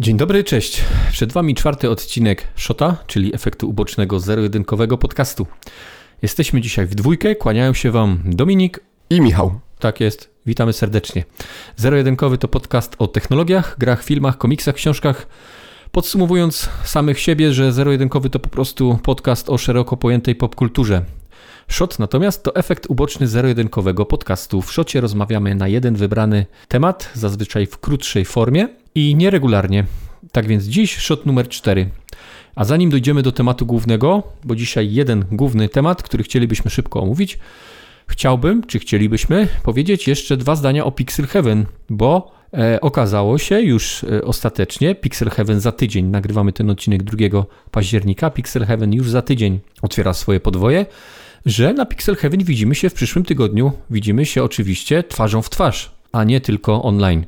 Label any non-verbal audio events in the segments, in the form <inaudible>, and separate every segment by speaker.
Speaker 1: Dzień dobry, cześć. Przed Wami czwarty odcinek Shota, czyli efektu ubocznego zero-jedynkowego podcastu. Jesteśmy dzisiaj w dwójkę, kłaniają się Wam Dominik
Speaker 2: i Michał.
Speaker 1: Tak jest, witamy serdecznie. Zero-jedynkowy to podcast o technologiach, grach, filmach, komiksach, książkach. Podsumowując samych siebie, że zero-jedynkowy to po prostu podcast o szeroko pojętej popkulturze. Shot natomiast to efekt uboczny zero-jedynkowego podcastu. W Shocie rozmawiamy na jeden wybrany temat, zazwyczaj w krótszej formie i nieregularnie. Tak więc dziś shot numer 4. A zanim dojdziemy do tematu głównego, bo dzisiaj jeden główny temat, który chcielibyśmy szybko omówić, chciałbym, czy chcielibyśmy powiedzieć jeszcze dwa zdania o Pixel Heaven, bo e, okazało się już e, ostatecznie, Pixel Heaven za tydzień, nagrywamy ten odcinek 2 października, Pixel Heaven już za tydzień otwiera swoje podwoje że na Pixel Heaven widzimy się w przyszłym tygodniu. Widzimy się oczywiście twarzą w twarz, a nie tylko online.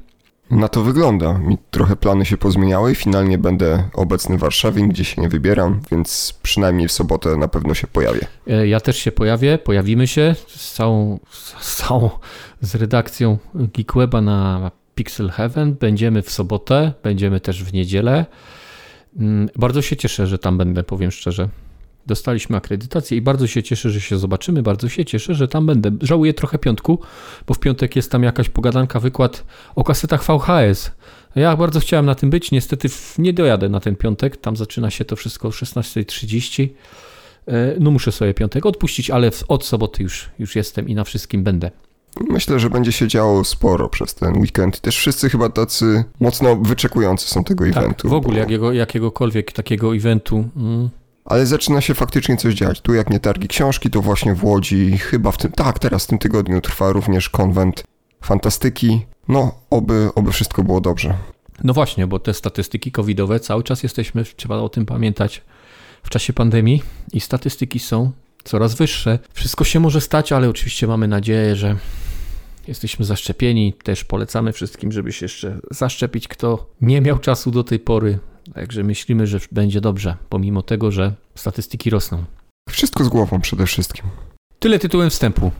Speaker 2: Na to wygląda. Mi trochę plany się pozmieniały. Finalnie będę obecny w Warszawie, gdzie się nie wybieram, więc przynajmniej w sobotę na pewno się pojawię.
Speaker 1: E, ja też się pojawię, pojawimy się z całą, z, całą, z redakcją Geekweba na Pixel Heaven. Będziemy w sobotę, będziemy też w niedzielę. Mm, bardzo się cieszę, że tam będę, powiem szczerze. Dostaliśmy akredytację i bardzo się cieszę, że się zobaczymy. Bardzo się cieszę, że tam będę. Żałuję trochę piątku, bo w piątek jest tam jakaś pogadanka, wykład o kasetach VHS. Ja bardzo chciałem na tym być, niestety nie dojadę na ten piątek. Tam zaczyna się to wszystko o 16.30. E, no muszę sobie piątek odpuścić, ale od soboty już, już jestem i na wszystkim będę.
Speaker 2: Myślę, że będzie się działo sporo przez ten weekend. Też wszyscy chyba tacy mocno wyczekujący są tego tak, eventu.
Speaker 1: W ogóle jakiego, jakiegokolwiek takiego eventu. Mm
Speaker 2: ale zaczyna się faktycznie coś dziać. Tu jak nie targi książki, to właśnie w Łodzi, chyba w tym, tak, teraz w tym tygodniu trwa również konwent fantastyki. No, oby, oby wszystko było dobrze.
Speaker 1: No właśnie, bo te statystyki covidowe cały czas jesteśmy, trzeba o tym pamiętać, w czasie pandemii i statystyki są coraz wyższe. Wszystko się może stać, ale oczywiście mamy nadzieję, że jesteśmy zaszczepieni. Też polecamy wszystkim, żeby się jeszcze zaszczepić, kto nie miał czasu do tej pory. Także myślimy, że będzie dobrze, pomimo tego, że statystyki rosną.
Speaker 2: Wszystko z głową przede wszystkim.
Speaker 1: Tyle tytułem wstępu.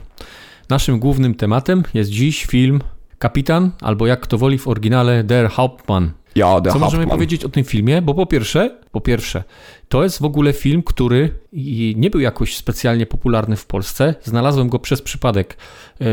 Speaker 1: Naszym głównym tematem jest dziś film Kapitan, albo jak kto woli w oryginale Der Hauptmann.
Speaker 2: Ja, der
Speaker 1: Co
Speaker 2: Hauptmann.
Speaker 1: możemy powiedzieć o tym filmie? Bo po pierwsze, po pierwsze, to jest w ogóle film, który nie był jakoś specjalnie popularny w Polsce. Znalazłem go przez przypadek. Eee,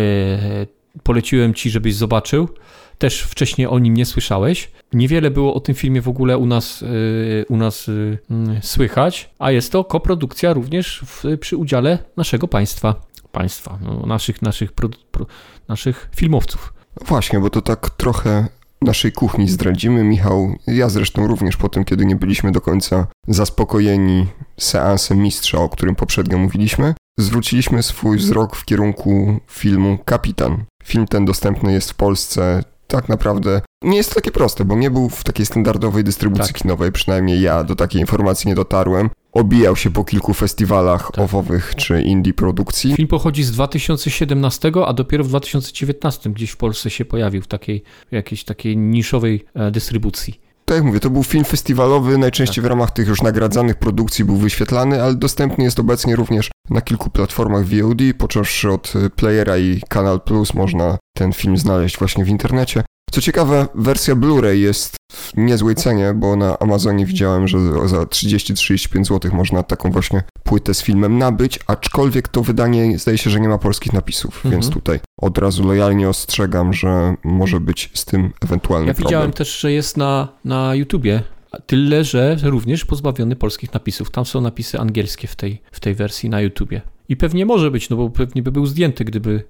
Speaker 1: poleciłem ci, żebyś zobaczył. Też wcześniej o nim nie słyszałeś. Niewiele było o tym filmie w ogóle u nas, y, u nas y, mm, słychać, a jest to koprodukcja również w, przy udziale naszego państwa. Państwa, no, naszych, naszych, pro, pro, naszych filmowców.
Speaker 2: Właśnie, bo to tak trochę naszej kuchni zdradzimy. Michał, ja zresztą również po tym, kiedy nie byliśmy do końca zaspokojeni seansem mistrza, o którym poprzednio mówiliśmy, zwróciliśmy swój wzrok w kierunku filmu Kapitan. Film ten dostępny jest w Polsce tak naprawdę nie jest to takie proste, bo nie był w takiej standardowej dystrybucji tak. kinowej, przynajmniej ja do takiej informacji nie dotarłem. Obijał się po kilku festiwalach tak. owowych czy indie produkcji.
Speaker 1: Film pochodzi z 2017, a dopiero w 2019 gdzieś w Polsce się pojawił w takiej jakiejś takiej niszowej e, dystrybucji
Speaker 2: tak jak mówię, to był film festiwalowy, najczęściej tak. w ramach tych już nagradzanych produkcji był wyświetlany, ale dostępny jest obecnie również na kilku platformach VOD, począwszy od Playera i Kanal Plus można ten film znaleźć właśnie w internecie. Co ciekawe, wersja Blu-ray jest w niezłej cenie, bo na Amazonie widziałem, że za 30-35 zł można taką właśnie płytę z filmem nabyć, aczkolwiek to wydanie zdaje się, że nie ma polskich napisów, mhm. więc tutaj od razu lojalnie ostrzegam, że może być z tym ewentualny
Speaker 1: ja
Speaker 2: problem.
Speaker 1: Ja widziałem też, że jest na, na YouTubie, tyle, że również pozbawiony polskich napisów. Tam są napisy angielskie w tej, w tej wersji na YouTubie. I pewnie może być, no bo pewnie by był zdjęty, gdyby,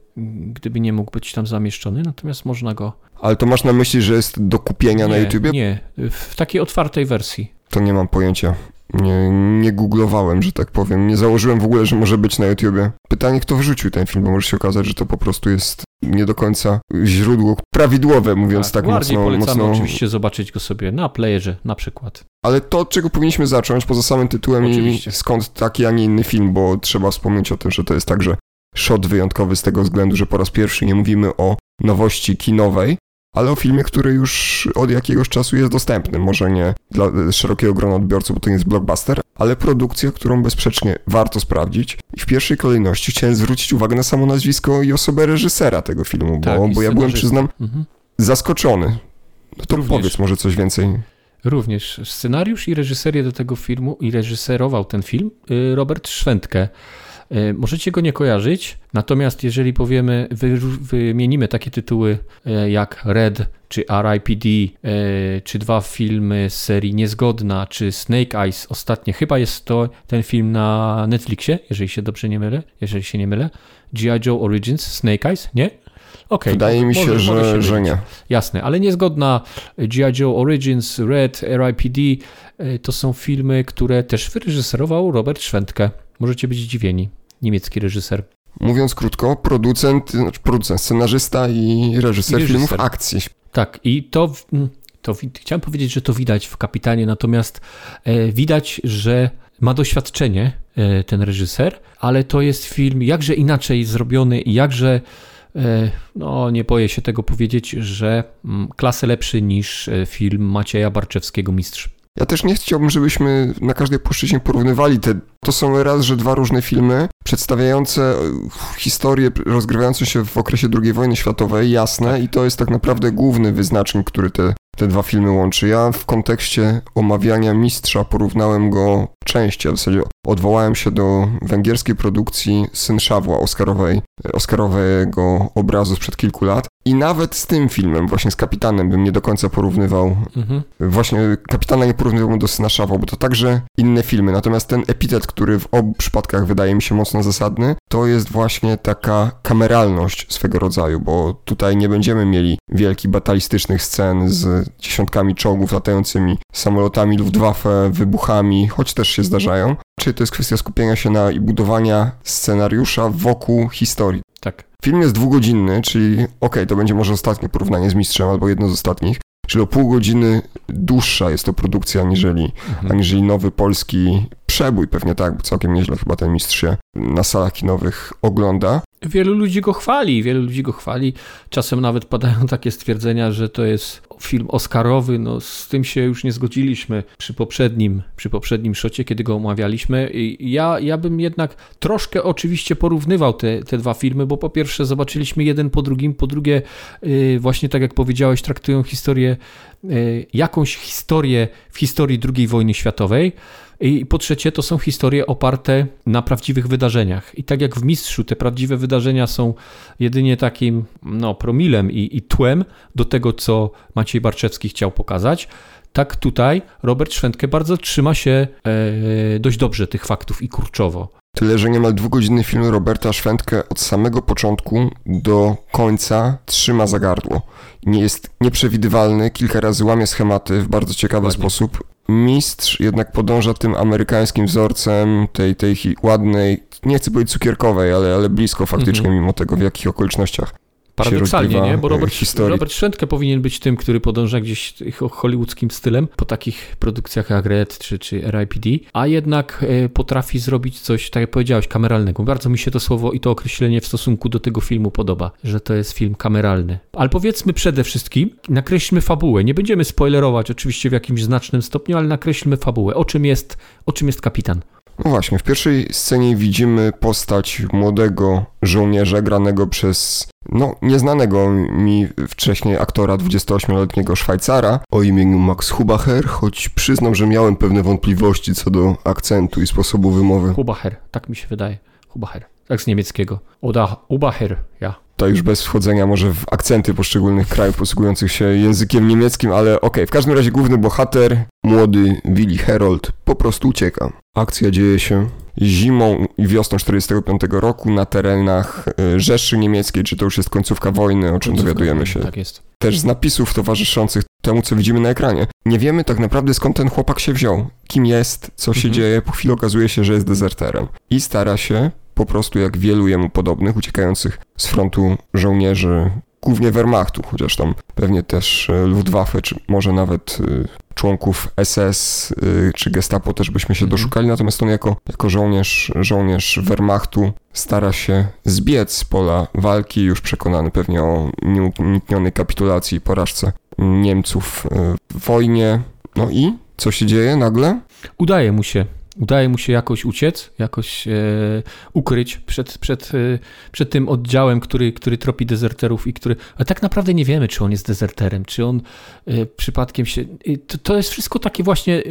Speaker 1: gdyby nie mógł być tam zamieszczony, natomiast można go...
Speaker 2: Ale to masz na myśli, że jest do kupienia
Speaker 1: nie,
Speaker 2: na YouTubie?
Speaker 1: Nie, w takiej otwartej wersji.
Speaker 2: To nie mam pojęcia. Nie, nie googlowałem, że tak powiem. Nie założyłem w ogóle, że może być na YouTubie. Pytanie, kto wrzucił ten film, bo może się okazać, że to po prostu jest nie do końca źródło prawidłowe, mówiąc tak, tak
Speaker 1: bardziej
Speaker 2: mocno.
Speaker 1: polecamy
Speaker 2: mocno...
Speaker 1: oczywiście zobaczyć go sobie na playerze na przykład.
Speaker 2: Ale to, od czego powinniśmy zacząć, poza samym tytułem oczywiście. i skąd taki, a nie inny film, bo trzeba wspomnieć o tym, że to jest także shot wyjątkowy z tego względu, że po raz pierwszy nie mówimy o nowości kinowej, ale o filmie, który już od jakiegoś czasu jest dostępny. Może nie dla szerokiego grona odbiorców, bo to nie jest blockbuster, ale produkcja, którą bezsprzecznie warto sprawdzić. I w pierwszej kolejności chciałem zwrócić uwagę na samo nazwisko i osobę reżysera tego filmu, tak, bo, bo ja byłem, przyznam, mhm. zaskoczony. No to Również. powiedz może coś więcej.
Speaker 1: Również scenariusz i reżyserię do tego filmu i reżyserował ten film y, Robert Szwentke. Y, możecie go nie kojarzyć, natomiast jeżeli powiemy, wymienimy takie tytuły y, jak Red, czy R.I.P.D., czy dwa filmy z serii Niezgodna, czy Snake Eyes, ostatnie, chyba jest to ten film na Netflixie, jeżeli się dobrze nie mylę, jeżeli się nie mylę, G.I. Joe Origins, Snake Eyes, nie?
Speaker 2: Okay, Wydaje mi się, może, że, może się że nie.
Speaker 1: Jasne, ale niezgodna G.I. Joe Origins, Red, R.I.P.D. E, to są filmy, które też wyreżyserował Robert Schwentke. Możecie być zdziwieni. Niemiecki reżyser.
Speaker 2: Mówiąc krótko, producent, znaczy producent scenarzysta i reżyser, I reżyser. filmów akcji.
Speaker 1: Tak, i to, to chciałem powiedzieć, że to widać w kapitanie, natomiast e, widać, że ma doświadczenie e, ten reżyser, ale to jest film jakże inaczej zrobiony i jakże E, no nie boję się tego powiedzieć, że mm, klasę lepszy niż film Macieja Barczewskiego Mistrz.
Speaker 2: Ja też nie chciałbym, żebyśmy na każdej płaszczyźnie porównywali te. To są raz, że dwa różne filmy przedstawiające e, historię rozgrywającą się w okresie II wojny światowej, jasne, tak. i to jest tak naprawdę główny wyznacznik, który te te dwa filmy łączy. Ja w kontekście omawiania mistrza porównałem go częściej, w zasadzie odwołałem się do węgierskiej produkcji Syn Szawła Oscarowej, Oscarowego obrazu sprzed kilku lat. I nawet z tym filmem, właśnie z Kapitanem, bym nie do końca porównywał. Mhm. Właśnie Kapitana nie porównywałbym do Syna Szawła, bo to także inne filmy. Natomiast ten epitet, który w obu przypadkach wydaje mi się mocno zasadny, to jest właśnie taka kameralność swego rodzaju, bo tutaj nie będziemy mieli wielkich batalistycznych scen z dziesiątkami czołgów latającymi, samolotami Luftwaffe, wybuchami, choć też się zdarzają. Czy to jest kwestia skupienia się na i budowania scenariusza wokół historii.
Speaker 1: Tak.
Speaker 2: Film jest dwugodzinny, czyli okej, okay, to będzie może ostatnie porównanie z Mistrzem, albo jedno z ostatnich, czyli o pół godziny dłuższa jest to produkcja aniżeli, mhm. aniżeli nowy polski przebój, pewnie tak, bo całkiem nieźle chyba ten mistrz się na salach kinowych ogląda.
Speaker 1: Wielu ludzi go chwali, wielu ludzi go chwali. Czasem nawet padają <laughs> takie stwierdzenia, że to jest film Oscarowy. No, z tym się już nie zgodziliśmy przy poprzednim, przy poprzednim szocie, kiedy go omawialiśmy. I ja, ja bym jednak troszkę oczywiście porównywał te, te dwa filmy, bo po pierwsze zobaczyliśmy jeden po drugim, po drugie, yy, właśnie tak jak powiedziałeś, traktują historię, jakąś historię w historii II wojny światowej. I po trzecie, to są historie oparte na prawdziwych wydarzeniach. I tak jak w Mistrzu, te prawdziwe wydarzenia są jedynie takim no, promilem i, i tłem do tego, co Maciej Barczewski chciał pokazać, tak tutaj Robert Szwentke bardzo trzyma się e, dość dobrze tych faktów i kurczowo.
Speaker 2: Tyle, że niemal dwugodzinny film Roberta Szwentke od samego początku do końca trzyma za gardło. Nie jest nieprzewidywalny, kilka razy łamie schematy w bardzo ciekawy Ładnie. sposób mistrz jednak podąża tym amerykańskim wzorcem tej, tej ładnej, nie chcę powiedzieć cukierkowej, ale, ale blisko faktycznie, -hmm. mimo tego w jakich okolicznościach
Speaker 1: Paradoksalnie, nie? Bo Robert, Robert Szwentke powinien być tym, który podąża gdzieś hollywoodzkim stylem po takich produkcjach jak Red czy, czy R.I.P.D., a jednak e, potrafi zrobić coś, tak jak powiedziałeś, kameralnego. Bardzo mi się to słowo i to określenie w stosunku do tego filmu podoba, że to jest film kameralny. Ale powiedzmy przede wszystkim, nakreślmy fabułę. Nie będziemy spoilerować oczywiście w jakimś znacznym stopniu, ale nakreślmy fabułę. O czym jest, o czym jest kapitan?
Speaker 2: No właśnie, w pierwszej scenie widzimy postać młodego żołnierza granego przez no, nieznanego mi wcześniej aktora 28-letniego Szwajcara o imieniu Max Hubacher, choć przyznam, że miałem pewne wątpliwości co do akcentu i sposobu wymowy.
Speaker 1: Hubacher, tak mi się wydaje. Hubacher, tak z niemieckiego. Oda Hubacher, ja.
Speaker 2: To już bez wchodzenia może w akcenty poszczególnych krajów posługujących się językiem niemieckim, ale okej, okay. w każdym razie główny bohater, młody Willy Herold, po prostu ucieka. Akcja dzieje się zimą i wiosną 1945 roku na terenach e, Rzeszy Niemieckiej, czy to już jest końcówka wojny, o czym końcówka dowiadujemy się.
Speaker 1: Tak jest.
Speaker 2: Też z napisów towarzyszących temu, co widzimy na ekranie. Nie wiemy tak naprawdę skąd ten chłopak się wziął, kim jest, co się mhm. dzieje. Po chwili okazuje się, że jest dezerterem i stara się po prostu jak wielu jemu podobnych uciekających z frontu żołnierzy głównie Wehrmachtu, chociaż tam pewnie też e, Luftwaffe, czy może nawet e, członków SS e, czy Gestapo też byśmy się mhm. doszukali, natomiast on jako, jako żołnierz, żołnierz Wehrmachtu stara się zbiec z pola walki, już przekonany pewnie o nieuniknionej kapitulacji i porażce Niemców w wojnie. No i co się dzieje nagle?
Speaker 1: Udaje mu się Udaje mu się jakoś uciec, jakoś e, ukryć przed, przed, e, przed tym oddziałem, który, który tropi dezerterów i który. Ale tak naprawdę nie wiemy, czy on jest dezerterem, czy on e, przypadkiem się. To, to, jest wszystko takie właśnie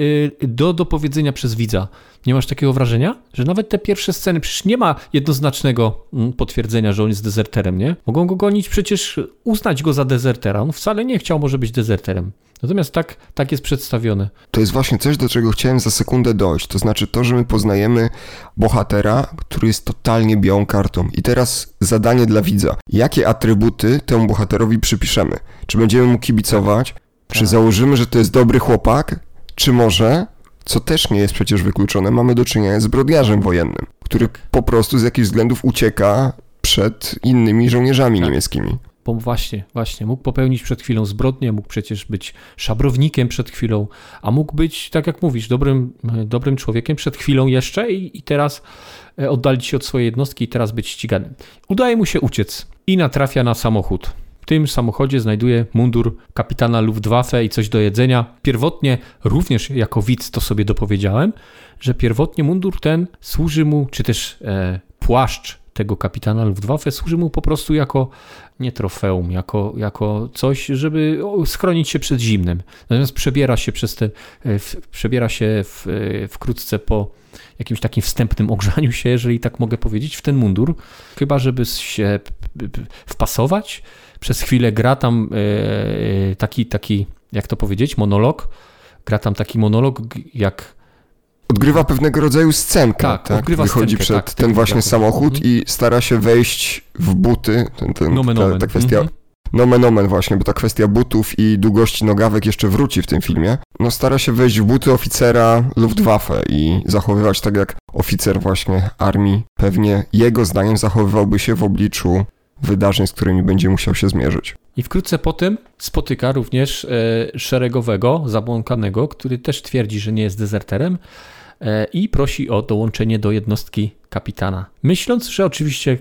Speaker 1: e, do dopowiedzenia przez widza. Nie masz takiego wrażenia? Że nawet te pierwsze sceny, przecież nie ma jednoznacznego mm, potwierdzenia, że on jest dezerterem, nie? Mogą go gonić, przecież uznać go za dezertera. On wcale nie chciał może być dezerterem. Natomiast tak, tak jest przedstawione.
Speaker 2: To jest właśnie coś, do czego chciałem za sekundę dojść. To znaczy to, że my poznajemy bohatera, który jest totalnie białą kartą. I teraz zadanie dla widza. Jakie atrybuty temu bohaterowi przypiszemy? Czy będziemy mu kibicować? Czy
Speaker 1: Tak.
Speaker 2: założymy, że to jest dobry chłopak? Czy może, co też nie jest przecież wykluczone, mamy do czynienia z zbrodniarzem wojennym, który po prostu z jakichś względów ucieka przed innymi żołnierzami
Speaker 1: Tak.
Speaker 2: niemieckimi.
Speaker 1: Bo właśnie, właśnie, mógł popełnić przed chwilą zbrodnię, mógł przecież być szabrownikiem przed chwilą, a mógł być, tak jak mówisz, dobrym, e, dobrym człowiekiem przed chwilą jeszcze i, i teraz e, oddalić się od swojej jednostki i teraz być ściganym. Udaje mu się uciec i natrafia na samochód. W tym samochodzie znajduje mundur kapitana Luftwaffe i coś do jedzenia. Pierwotnie, również jako widz to sobie dopowiedziałem, że pierwotnie mundur ten służy mu, czy też e, płaszcz tego kapitana Luftwaffe służy mu po prostu jako nie trofeum, jako, jako coś, żeby schronić się przed zimnem. Natomiast przebiera się przez ten, e, w, przebiera się w, e, wkrótce po jakimś takim wstępnym ogrzaniu się, jeżeli tak mogę powiedzieć, w ten mundur, chyba żeby się wpasować. Przez chwilę gra tam e, taki, taki, jak to powiedzieć, monolog. Gra tam taki monolog, jak
Speaker 2: Odgrywa pewnego rodzaju scenkę,
Speaker 1: Tak,
Speaker 2: tak?
Speaker 1: odgrywa
Speaker 2: Wychodzi
Speaker 1: scenkę,
Speaker 2: przed
Speaker 1: tak,
Speaker 2: ten właśnie
Speaker 1: tak.
Speaker 2: samochód
Speaker 1: Mhm.
Speaker 2: i stara się wejść w buty. Ten, ten,
Speaker 1: nomen
Speaker 2: ta, ta kwestia
Speaker 1: Mhm.
Speaker 2: Nomen omen właśnie, bo ta kwestia butów i długości nogawek jeszcze wróci w tym filmie. No stara się wejść w buty oficera Luftwaffe i zachowywać tak jak oficer właśnie armii. Pewnie jego zdaniem zachowywałby się w obliczu wydarzeń, z którymi będzie musiał się zmierzyć.
Speaker 1: I wkrótce po tym spotyka również e, szeregowego, zabłąkanego, który też twierdzi, że nie jest dezerterem i prosi o dołączenie do jednostki kapitana. Myśląc, że oczywiście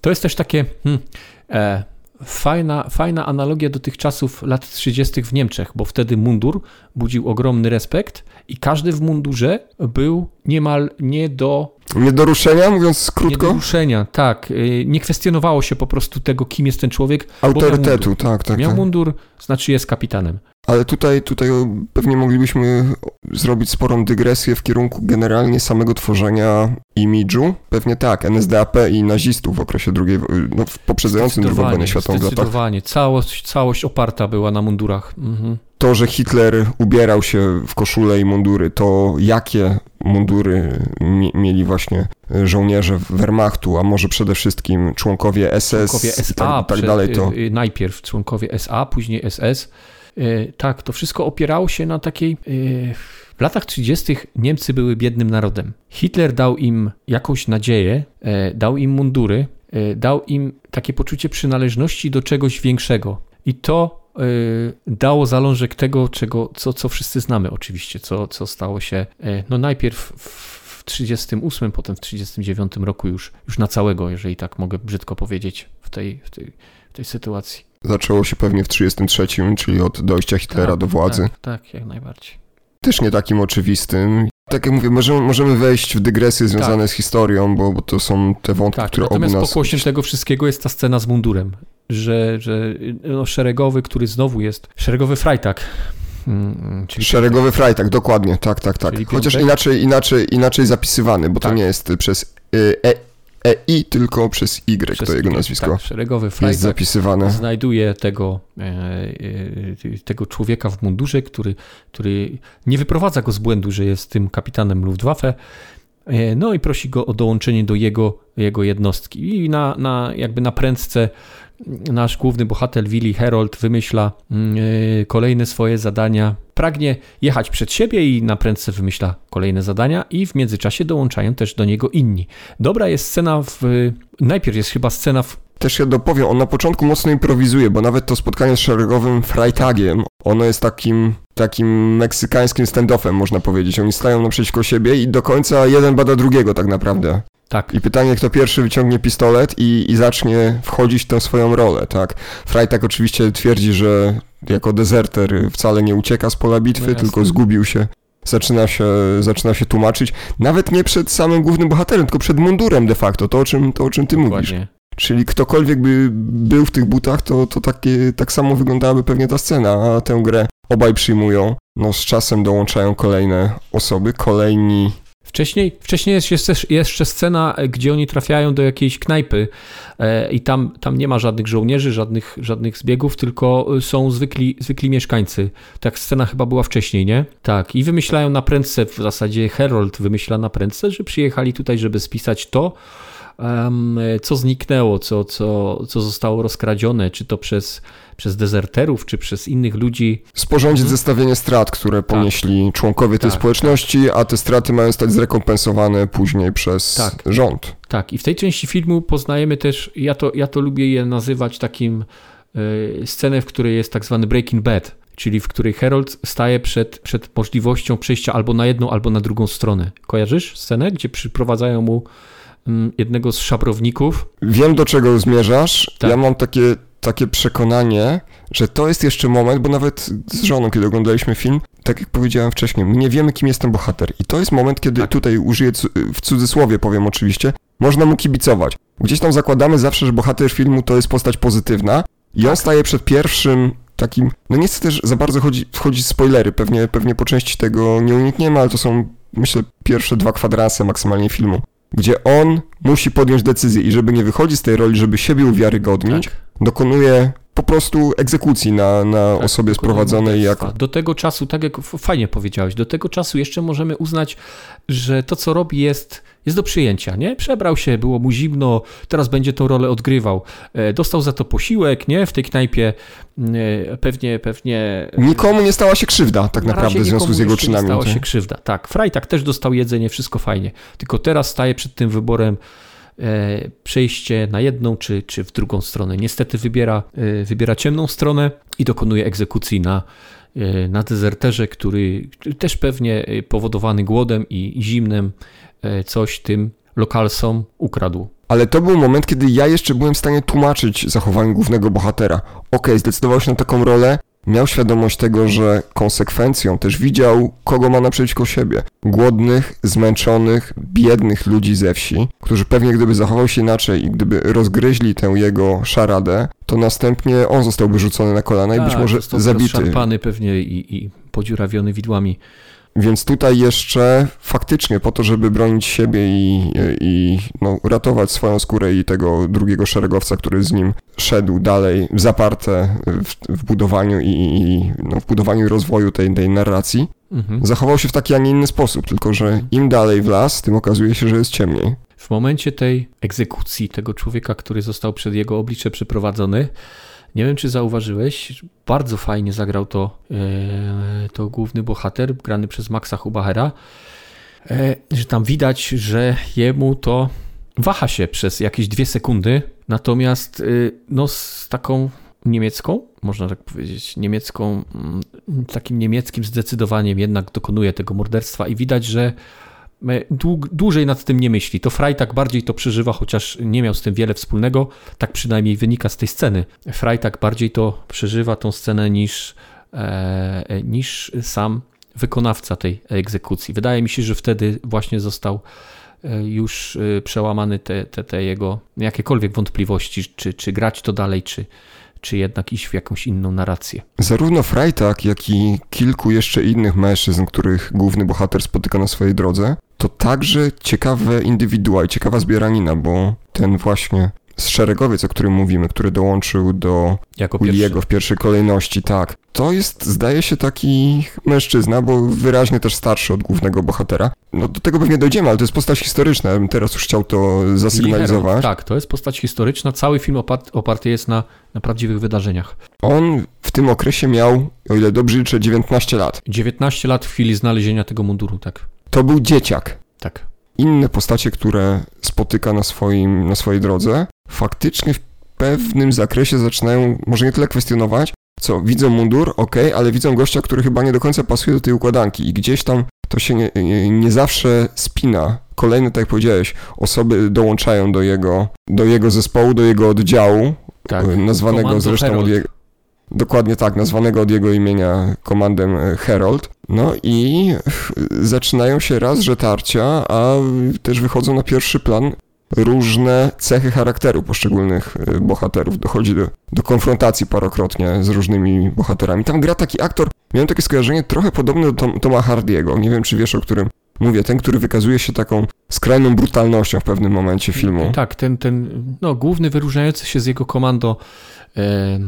Speaker 1: to jest też takie hmm, e, fajna, fajna analogia do tych czasów lat 30. w Niemczech, bo wtedy mundur budził ogromny respekt i każdy w mundurze był niemal nie do
Speaker 2: Nie do ruszenia, mówiąc
Speaker 1: nie do
Speaker 2: krótko?
Speaker 1: ruszenia, tak. y, Nie kwestionowało się po prostu tego, kim jest ten człowiek.
Speaker 2: Autorytetu, tak, tak,
Speaker 1: Miał
Speaker 2: tak.
Speaker 1: mundur, znaczy jest kapitanem.
Speaker 2: Ale tutaj, tutaj pewnie moglibyśmy zrobić sporą dygresję w kierunku generalnie samego tworzenia imidżu. Pewnie tak, NSDAP i nazistów w okresie drugiej, no, w poprzedzającym drugą wojnę światową latach
Speaker 1: Zdecydowanie. Całość, całość oparta była na mundurach. Mhm.
Speaker 2: to, że Hitler ubierał się w koszule i mundury, to jakie mundury mi- mieli właśnie żołnierze Wehrmachtu, a może przede wszystkim członkowie SS
Speaker 1: Członkowie
Speaker 2: i
Speaker 1: SA,
Speaker 2: tak, tak
Speaker 1: prze-
Speaker 2: dalej, to
Speaker 1: y, y, najpierw członkowie SA, później SS. Y, Tak, to wszystko opierało się na takiej. y, W latach 30. Niemcy były biednym narodem. Hitler dał im jakąś nadzieję, e, dał im mundury, e, dał im takie poczucie przynależności do czegoś większego. I to e, dało zalążek tego, czego, co, co wszyscy znamy oczywiście, co, co stało się e, no najpierw w 38, potem w 39 roku już, już na całego, jeżeli tak mogę brzydko powiedzieć w tej, w tej, w tej sytuacji.
Speaker 2: Zaczęło się pewnie w 1933, czyli od dojścia Hitlera
Speaker 1: Tak,
Speaker 2: do władzy.
Speaker 1: Tak, tak, jak najbardziej.
Speaker 2: Też nie takim oczywistym. Tak jak mówię, możemy, możemy wejść w dygresje związane z historią, bo, bo to są te wątki,
Speaker 1: Tak,
Speaker 2: które obu
Speaker 1: natomiast
Speaker 2: nas...
Speaker 1: pokłosiem tego wszystkiego jest ta scena z mundurem, że, że no, szeregowy, który znowu jest, szeregowy frajtak, mm, czyli
Speaker 2: Szeregowy Freitag, dokładnie, tak, tak, tak. Chociaż
Speaker 1: piątek?
Speaker 2: inaczej, inaczej, inaczej zapisywany, bo to
Speaker 1: Tak.
Speaker 2: nie jest przez y, e, EI, tylko przez Y,
Speaker 1: przez
Speaker 2: to jego
Speaker 1: Y,
Speaker 2: nazwisko
Speaker 1: Tak, szeregowy
Speaker 2: jest
Speaker 1: frajtak
Speaker 2: zapisywane.
Speaker 1: znajduje tego, e, e, tego człowieka w mundurze, który, który nie wyprowadza go z błędu, że jest tym kapitanem Luftwaffe, e, no i prosi go o dołączenie do jego, jego jednostki. I na, na, jakby na prędce nasz główny bohater Willy Herold wymyśla mm, kolejne swoje zadania. Pragnie jechać przed siebie i na prędce wymyśla kolejne zadania i w międzyczasie dołączają też do niego inni. Dobra jest scena w... Najpierw jest chyba scena w
Speaker 2: Też ja dopowiem, on na początku mocno improwizuje, bo nawet to spotkanie z szeregowym Freitagiem, ono jest takim, takim meksykańskim stand-offem, można powiedzieć. Oni stają naprzeciwko siebie i do końca jeden bada drugiego tak naprawdę.
Speaker 1: Tak,
Speaker 2: I pytanie, kto pierwszy wyciągnie pistolet i, i zacznie wchodzić w tę swoją rolę, tak? Freitag oczywiście twierdzi, że jako dezerter wcale nie ucieka z pola bitwy,
Speaker 1: No
Speaker 2: tylko zgubił się. zaczyna się, zaczyna się tłumaczyć, nawet nie przed samym głównym bohaterem, tylko przed mundurem de facto, to o czym, to, o czym ty mówisz.
Speaker 1: Dokładnie.
Speaker 2: Czyli ktokolwiek by był w tych butach, to, to takie, tak samo wyglądałaby pewnie ta scena, a tę grę obaj przyjmują. No z czasem dołączają kolejne osoby, kolejni
Speaker 1: Wcześniej, wcześniej jest jeszcze, scena, e, gdzie oni trafiają do jakiejś knajpy e, i tam, tam nie ma żadnych żołnierzy, żadnych, żadnych zbiegów, tylko e, są zwykli, zwykli mieszkańcy. Tak scena chyba była wcześniej, nie? Tak. I wymyślają na prędce, w zasadzie Harold wymyśla na prędce, że przyjechali tutaj, żeby spisać to, co zniknęło, co, co, co zostało rozkradzione, czy to przez, przez dezerterów, czy przez innych ludzi.
Speaker 2: Sporządzić mhm. zestawienie strat, które tak. ponieśli tak. członkowie tej tak, społeczności, tak. a te straty mają stać zrekompensowane później przez tak. rząd.
Speaker 1: Tak, i w tej części filmu poznajemy też, ja to, ja to lubię je nazywać takim y, scenę, w której jest tak zwany Breaking Bad, czyli w której Harold staje przed, przed możliwością przejścia albo na jedną, albo na drugą stronę. Kojarzysz scenę, gdzie przyprowadzają mu jednego z szabrowników.
Speaker 2: Wiem, do czego zmierzasz. Tak. Ja mam takie, takie przekonanie, że to jest jeszcze moment, bo nawet z żoną, kiedy oglądaliśmy film, tak jak powiedziałem wcześniej, my nie wiemy, kim jest ten bohater. I to jest moment, kiedy tak. tutaj użyję w cudzysłowie, powiem oczywiście, można mu kibicować. Gdzieś tam zakładamy zawsze, że bohater filmu to jest postać pozytywna i on tak. staje przed pierwszym takim, no nie chcę też za bardzo chodzi, wchodzić w spoilery, pewnie, pewnie po części tego nie unikniemy, ale to są, myślę, pierwsze dwa kwadranse maksymalnie filmu gdzie on musi podjąć decyzję i żeby nie wychodzić z tej roli, żeby siebie uwiarygodnić, tak. dokonuje po prostu egzekucji na, na tak, osobie sprowadzonej. Jak...
Speaker 1: Do tego czasu, tak jak fajnie powiedziałeś, do tego czasu jeszcze możemy uznać, że to, co robi, jest, jest do przyjęcia. Nie? Przebrał się, było mu zimno, teraz będzie tą rolę odgrywał. E, dostał za to posiłek nie? w tej knajpie. E, pewnie, pewnie.
Speaker 2: Nikomu nie stała się krzywda, tak na naprawdę, w związku z jego czynami.
Speaker 1: Nie stała się krzywda. Tak, Frajtak też dostał jedzenie, wszystko fajnie. Tylko teraz staje przed tym wyborem przejście na jedną czy, czy w drugą stronę. Niestety wybiera, e, wybiera ciemną stronę i dokonuje egzekucji na, e, na dezerterze, który też pewnie powodowany głodem i zimnem coś tym lokalsom ukradł.
Speaker 2: Ale to był moment, kiedy ja jeszcze byłem w stanie tłumaczyć zachowanie głównego bohatera. Okej, okay, zdecydował się na taką rolę, miał świadomość tego, że konsekwencją też widział, kogo ma naprzeciwko siebie. Głodnych, zmęczonych, biednych ludzi ze wsi, którzy pewnie gdyby zachował się inaczej i gdyby rozgryźli tę jego szaradę, to następnie on zostałby rzucony na kolana i być tak, może zabity.
Speaker 1: Szarpany pewnie i, i podziurawiony widłami.
Speaker 2: Więc tutaj jeszcze faktycznie po to, żeby bronić siebie i, i no, ratować swoją skórę i tego drugiego szeregowca, który z nim szedł dalej zaparte w, w budowaniu i, i no, w budowaniu i rozwoju tej, tej narracji, mhm. zachował się w taki, a nie inny sposób, tylko że im dalej w las, tym okazuje się, że jest ciemniej.
Speaker 1: W momencie tej egzekucji tego człowieka, który został przed jego oblicze przyprowadzony, nie wiem, czy zauważyłeś, bardzo fajnie zagrał to, e, to główny bohater, grany przez Maxa Hubachera, e, że tam widać, że jemu to waha się przez jakieś dwie sekundy, natomiast e, no z taką niemiecką, można tak powiedzieć, niemiecką, mm, takim niemieckim zdecydowaniem jednak dokonuje tego morderstwa i widać, że dłużej nad tym nie myśli. To Freitag bardziej to przeżywa, chociaż nie miał z tym wiele wspólnego. Tak przynajmniej wynika z tej sceny. Freitag bardziej to przeżywa tą scenę niż, e, niż sam wykonawca tej egzekucji. Wydaje mi się, że wtedy właśnie został e, już e, przełamany te, te, te jego jakiekolwiek wątpliwości, czy, czy grać to dalej, czy, czy jednak iść w jakąś inną narrację.
Speaker 2: Zarówno Freitag, jak i kilku jeszcze innych mężczyzn, których główny bohater spotyka na swojej drodze, to także ciekawe indywidua i ciekawa zbieranina, bo ten właśnie szeregowiec, o którym mówimy, który dołączył do jako Williego w pierwszej kolejności, tak. To jest, zdaje się, taki mężczyzna, bo wyraźnie też starszy od głównego bohatera. No do tego pewnie dojdziemy, ale to jest postać historyczna. Ja bym teraz już chciał to zasygnalizować.
Speaker 1: Tak, to jest postać historyczna. Cały film oparty jest na, na prawdziwych wydarzeniach.
Speaker 2: On w tym okresie miał, o ile dobrze liczę, 19 lat.
Speaker 1: 19 lat w chwili znalezienia tego munduru, tak.
Speaker 2: To był dzieciak.
Speaker 1: Tak.
Speaker 2: Inne postacie, które spotyka na, swoim, na swojej drodze, faktycznie w pewnym zakresie zaczynają może nie tyle kwestionować, co widzą mundur, ok, ale widzą gościa, który chyba nie do końca pasuje do tej układanki i gdzieś tam to się nie, nie, nie zawsze spina. Kolejne, tak jak powiedziałeś, osoby dołączają do jego, do jego zespołu, do jego oddziału, tak. nazwanego Komando zresztą Herald. od jego Dokładnie tak, nazwanego od jego imienia komandem e, Herald. No i zaczynają się raz, że tarcia, a też wychodzą na pierwszy plan różne cechy charakteru poszczególnych e, bohaterów. Dochodzi do, do konfrontacji parokrotnie z różnymi bohaterami. Tam gra taki aktor, miałem takie skojarzenie trochę podobne do Tom, Toma Hardiego. Nie wiem, czy wiesz, o którym mówię. Ten, który wykazuje się taką skrajną brutalnością w pewnym momencie filmu.
Speaker 1: Tak, ten, ten no, główny wyróżniający się z jego komando, e, e,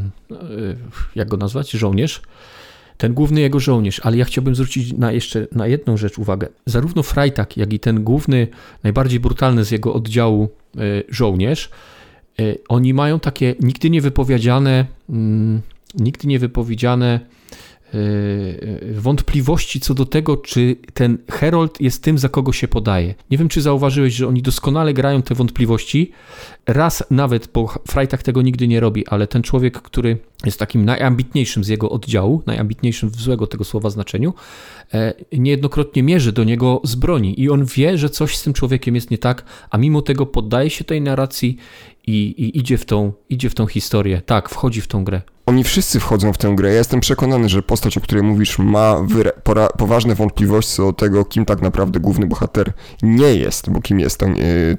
Speaker 1: jak go nazwać, żołnierz, ten główny jego żołnierz, ale ja chciałbym zwrócić na jeszcze na jedną rzecz uwagę. Zarówno Freitag, jak i ten główny, najbardziej brutalny z jego oddziału e, żołnierz, e, oni mają takie nigdy nie wypowiedziane, mm, nigdy nie wypowiedziane e, wątpliwości co do tego, czy ten Herold jest tym, za kogo się podaje. Nie wiem, czy zauważyłeś, że oni doskonale grają te wątpliwości. Raz nawet, bo Freitag tego nigdy nie robi, ale ten człowiek, który jest takim najambitniejszym z jego oddziału, najambitniejszym w złego tego słowa znaczeniu, e, niejednokrotnie mierzy do niego z broni i on wie, że coś z tym człowiekiem jest nie tak, a mimo tego poddaje się tej narracji i, i idzie, w tą, idzie w tą historię. Tak, wchodzi w tą grę.
Speaker 2: Oni wszyscy wchodzą w tę grę. Ja jestem przekonany, że postać, o której mówisz, ma poważne wątpliwości co do tego, kim tak naprawdę główny bohater nie jest, bo kim jest, to,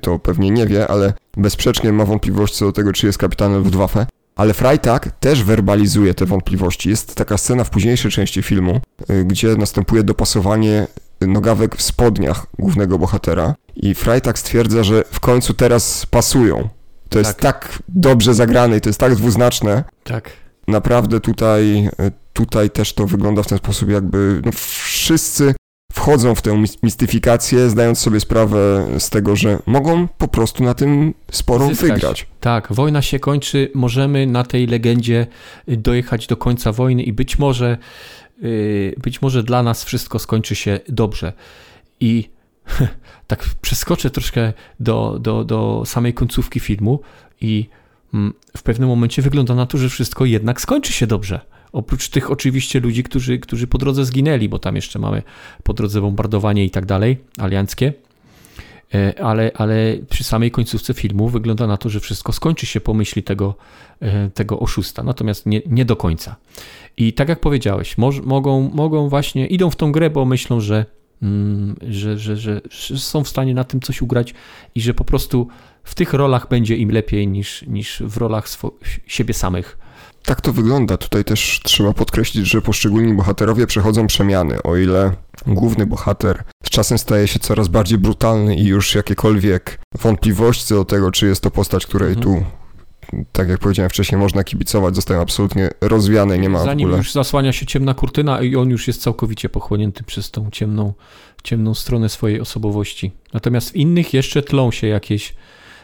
Speaker 2: to pewnie nie wie, ale bezsprzecznie ma wątpliwości co do tego, czy jest kapitanem Luftwaffe. Ale Freitag też werbalizuje te wątpliwości. Jest taka scena w późniejszej części filmu, y, gdzie następuje dopasowanie nogawek w spodniach głównego bohatera i Freitag stwierdza, że w końcu teraz pasują. To jest tak, tak dobrze zagrane i to jest tak dwuznaczne.
Speaker 1: Tak.
Speaker 2: Naprawdę tutaj, y, tutaj też to wygląda w ten sposób, jakby no wszyscy wchodzą w tę mistyfikację, zdając sobie sprawę z tego, że mogą po prostu na tym sporo Zyskać. wygrać.
Speaker 1: Tak, wojna się kończy, możemy na tej legendzie dojechać do końca wojny i być może, y, być może dla nas wszystko skończy się dobrze. I <laughs> tak przeskoczę troszkę do, do, do samej końcówki filmu i mm, w pewnym momencie wygląda na to, że wszystko jednak skończy się dobrze. Oprócz tych oczywiście ludzi, którzy, którzy po drodze zginęli, bo tam jeszcze mamy po drodze bombardowanie i tak dalej, alianckie. E, ale, ale przy samej końcówce filmu wygląda na to, że wszystko skończy się po myśli tego, e, tego oszusta. Natomiast nie, nie do końca. I tak jak powiedziałeś, mogą, mogą właśnie, idą w tą grę, bo myślą, że, że, że, że, że są w stanie na tym coś ugrać i że po prostu w tych rolach będzie im lepiej niż, niż w rolach siebie samych
Speaker 2: tak to wygląda. Tutaj też trzeba podkreślić, że poszczególni bohaterowie przechodzą przemiany. O ile główny bohater z czasem staje się coraz bardziej brutalny i już jakiekolwiek wątpliwości co do tego, czy jest to postać, której mhm. tu tak jak powiedziałem wcześniej, można kibicować, zostają absolutnie rozwiane, nie ma
Speaker 1: Zanim
Speaker 2: w ogóle...
Speaker 1: już zasłania się ciemna kurtyna i on już jest całkowicie pochłonięty przez tą ciemną, ciemną stronę swojej osobowości. Natomiast w innych jeszcze tlą się jakieś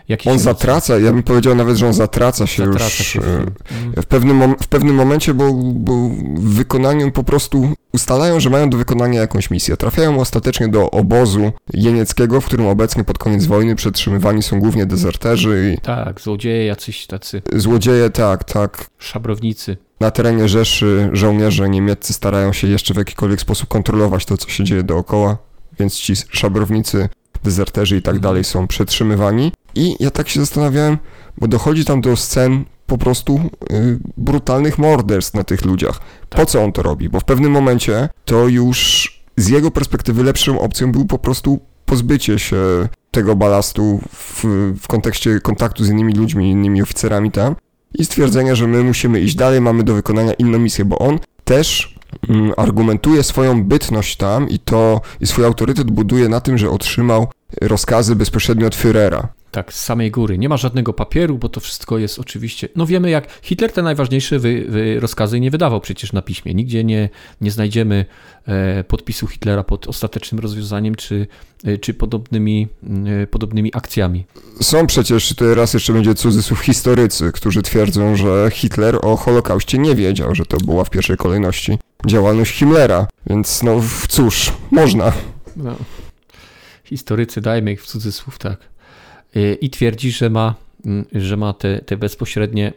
Speaker 2: jakieś On zatraca, ja bym powiedział nawet, że on zatraca się zatraca już się w, e, pewnym, w pewnym momencie, bo, bo w wykonaniu po prostu ustalają, że mają do wykonania jakąś misję. Trafiają ostatecznie do obozu jenieckiego, w którym obecnie pod koniec wojny przetrzymywani są głównie dezerterzy i...
Speaker 1: Tak, złodzieje jacyś tacy.
Speaker 2: Złodzieje, tak, tak.
Speaker 1: Szabrownicy.
Speaker 2: Na terenie Rzeszy żołnierze niemieccy starają się jeszcze w jakikolwiek sposób kontrolować to, co się dzieje dookoła, więc ci szabrownicy dezerterzy i tak dalej są przetrzymywani. I ja tak się zastanawiałem, bo dochodzi tam do scen po prostu y, brutalnych morderstw na tych ludziach. Tak. Po co on to robi? Bo w pewnym momencie to już z jego perspektywy lepszą opcją był po prostu pozbycie się tego balastu w, w kontekście kontaktu z innymi ludźmi, innymi oficerami tam i stwierdzenia, że my musimy iść dalej, mamy do wykonania inną misję, bo on też mm, argumentuje swoją bytność tam i to i swój autorytet buduje na tym, że otrzymał rozkazy bezpośrednio od Führera.
Speaker 1: Tak, z samej góry. Nie ma żadnego papieru, bo to wszystko jest oczywiście. No wiemy, jak Hitler te najważniejsze wy, wy rozkazy nie wydawał przecież na piśmie. Nigdzie nie, nie znajdziemy e, podpisu Hitlera pod ostatecznym rozwiązaniem czy, e, czy podobnymi, e, podobnymi akcjami.
Speaker 2: Są przecież, teraz jeszcze będzie cudzysłów, historycy, którzy twierdzą, że Hitler o Holokauście nie wiedział, że to była w pierwszej kolejności działalność Himmlera. Więc no cóż, można. No.
Speaker 1: Historycy, dajmy ich w cudzysłów, tak. Y, i twierdzi, że ma, mm, że ma te, te bezpośrednie,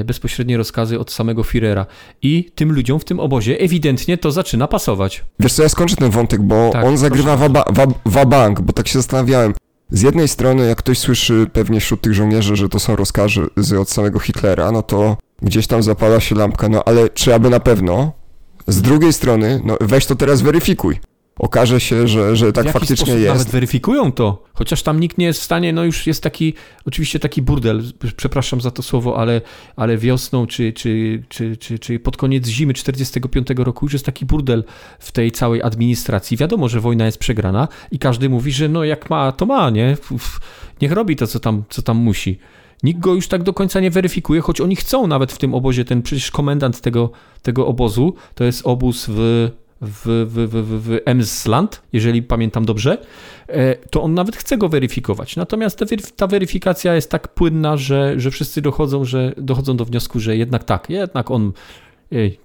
Speaker 1: y, bezpośrednie rozkazy od samego Führera. I tym ludziom w tym obozie ewidentnie to zaczyna pasować.
Speaker 2: Wiesz co, ja skończę ten wątek, bo tak, on zagrywa wabank, bo tak się zastanawiałem. Z jednej strony, jak ktoś słyszy pewnie wśród tych żołnierzy, że to są rozkazy od samego Hitlera, no to gdzieś tam zapala się lampka, no ale czy aby na pewno? Z drugiej strony, no weź to teraz weryfikuj. Okaże się, że, że tak faktycznie jest.
Speaker 1: Nawet weryfikują to, chociaż tam nikt nie jest w stanie, no już jest taki, oczywiście taki burdel, przepraszam za to słowo, ale, ale wiosną czy, czy, czy, czy, czy pod koniec zimy 45 roku już jest taki burdel w tej całej administracji. Wiadomo, że wojna jest przegrana i każdy mówi, że no jak ma, to ma, nie? Niech robi to, co tam, co tam musi. Nikt go już tak do końca nie weryfikuje, choć oni chcą nawet w tym obozie, ten przecież komendant tego, tego obozu, to jest obóz w w, w, w, w Emsland, jeżeli pamiętam dobrze, e, to on nawet chce go weryfikować. Natomiast ta weryfikacja jest tak płynna, że, że wszyscy dochodzą, że, dochodzą do wniosku, że jednak tak, jednak on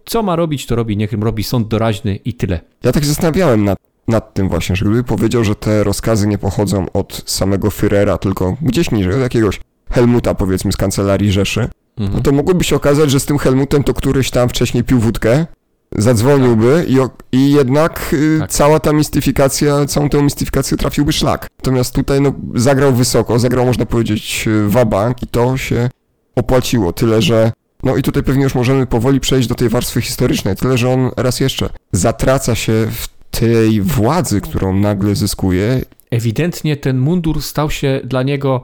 Speaker 1: co ma robić, to robi, niech robi sąd doraźny i tyle.
Speaker 2: Ja tak zastanawiałem nad, nad tym właśnie, że gdyby powiedział, że te rozkazy nie pochodzą od samego Führera, tylko gdzieś niżej, od jakiegoś Helmuta powiedzmy z kancelarii Rzeszy, mhm. no to mogłoby się okazać, że z tym Helmutem to któryś tam wcześniej pił wódkę, zadzwoniłby i, i jednak y, tak. cała ta mistyfikacja, całą tę mistyfikację trafiłby szlak. Natomiast tutaj no, zagrał wysoko, zagrał można powiedzieć wabank i to się opłaciło. Tyle, że no i tutaj pewnie już możemy powoli przejść do tej warstwy historycznej. Tyle, że on raz jeszcze zatraca się w tej władzy, którą nagle zyskuje.
Speaker 1: Ewidentnie ten mundur stał się dla niego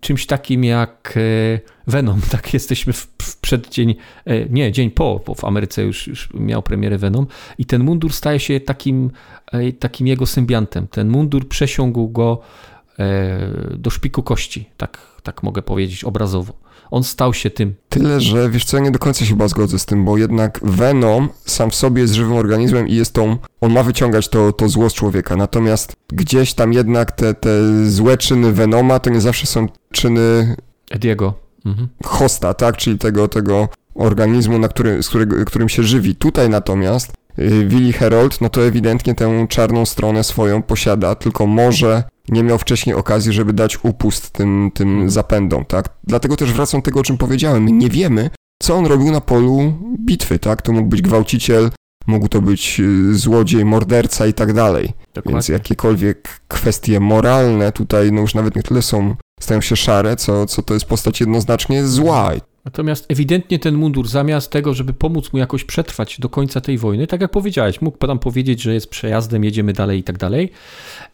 Speaker 1: czymś takim jak e, Venom, <laughs> tak jesteśmy w, w przeddzień, e, nie, dzień po, bo w Ameryce już, już miał premierę Venom. I ten mundur staje się takim, takim jego symbiantem. Ten mundur przesiągł go do szpiku kości, tak, tak mogę powiedzieć obrazowo on stał się tym.
Speaker 2: Tyle, że wiesz co, ja nie do końca się chyba zgodzę z tym, bo jednak Venom sam w sobie jest żywym organizmem i jest tą, on ma wyciągać to, to zło z człowieka, natomiast gdzieś tam jednak te, te złe czyny Venoma to nie zawsze są czyny...
Speaker 1: Ediego. Mhm.
Speaker 2: Hosta, tak, czyli tego, tego organizmu, na który, z którego, którym się żywi. Tutaj natomiast y, Willy Herold, no to ewidentnie tę czarną stronę swoją posiada, tylko może nie miał wcześniej okazji, żeby dać upust tym, tym mhm. zapędom, tak? Dlatego też wracam do tego, o czym powiedziałem. My nie wiemy, co on robił na polu bitwy, tak? To mógł być gwałciciel, mógł to być y, złodziej, morderca i tak dalej. Dokładnie. Więc jakiekolwiek kwestie moralne tutaj, no już nawet nie tyle są, stają się szare, co, co to jest postać jednoznacznie zła.
Speaker 1: Natomiast ewidentnie ten mundur, zamiast tego, żeby pomóc mu jakoś przetrwać do końca tej wojny, tak jak powiedziałeś, mógł tam powiedzieć, że jest przejazdem, jedziemy dalej i tak dalej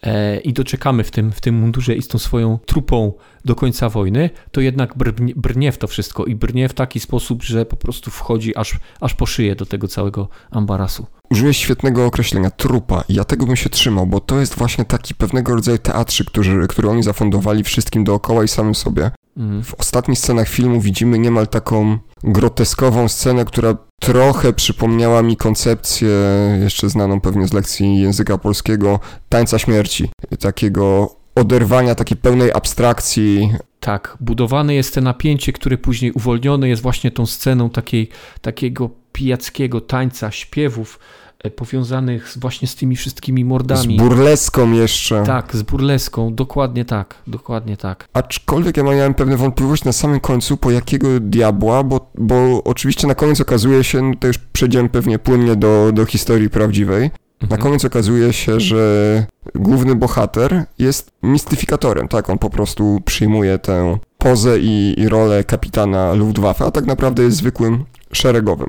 Speaker 1: e, i doczekamy w tym, w tym mundurze i z tą swoją trupą do końca wojny, to jednak brnie, brnie w to wszystko i brnie w taki sposób, że po prostu wchodzi aż, aż po szyję do tego całego ambarasu.
Speaker 2: Użyłeś świetnego określenia, trupa. Ja tego bym się trzymał, bo to jest właśnie taki pewnego rodzaju teatrzyk, który, który oni zafundowali wszystkim dookoła i samym sobie. Mhm. W ostatnich scenach filmu widzimy niemal taką groteskową scenę, która trochę przypomniała mi koncepcję, jeszcze znaną pewnie z lekcji języka polskiego, tańca śmierci. Takiego oderwania, takiej pełnej abstrakcji.
Speaker 1: Tak, budowane jest te napięcie, które później uwolnione jest właśnie tą sceną takiej, takiego pijackiego tańca, śpiewów, E, powiązanych właśnie z tymi wszystkimi mordami.
Speaker 2: Z burleską jeszcze.
Speaker 1: Tak, z burleską, dokładnie tak, dokładnie tak.
Speaker 2: Aczkolwiek ja miałem pewne wątpliwości na samym końcu, po jakiego diabła, bo, bo oczywiście na koniec okazuje się, no to już przejdziemy pewnie płynnie do, do historii prawdziwej, mhm. na koniec okazuje się, że główny bohater jest mistyfikatorem, tak, on po prostu przyjmuje tę pozę i, i rolę kapitana Luftwaffe, a tak naprawdę jest zwykłym szeregowym.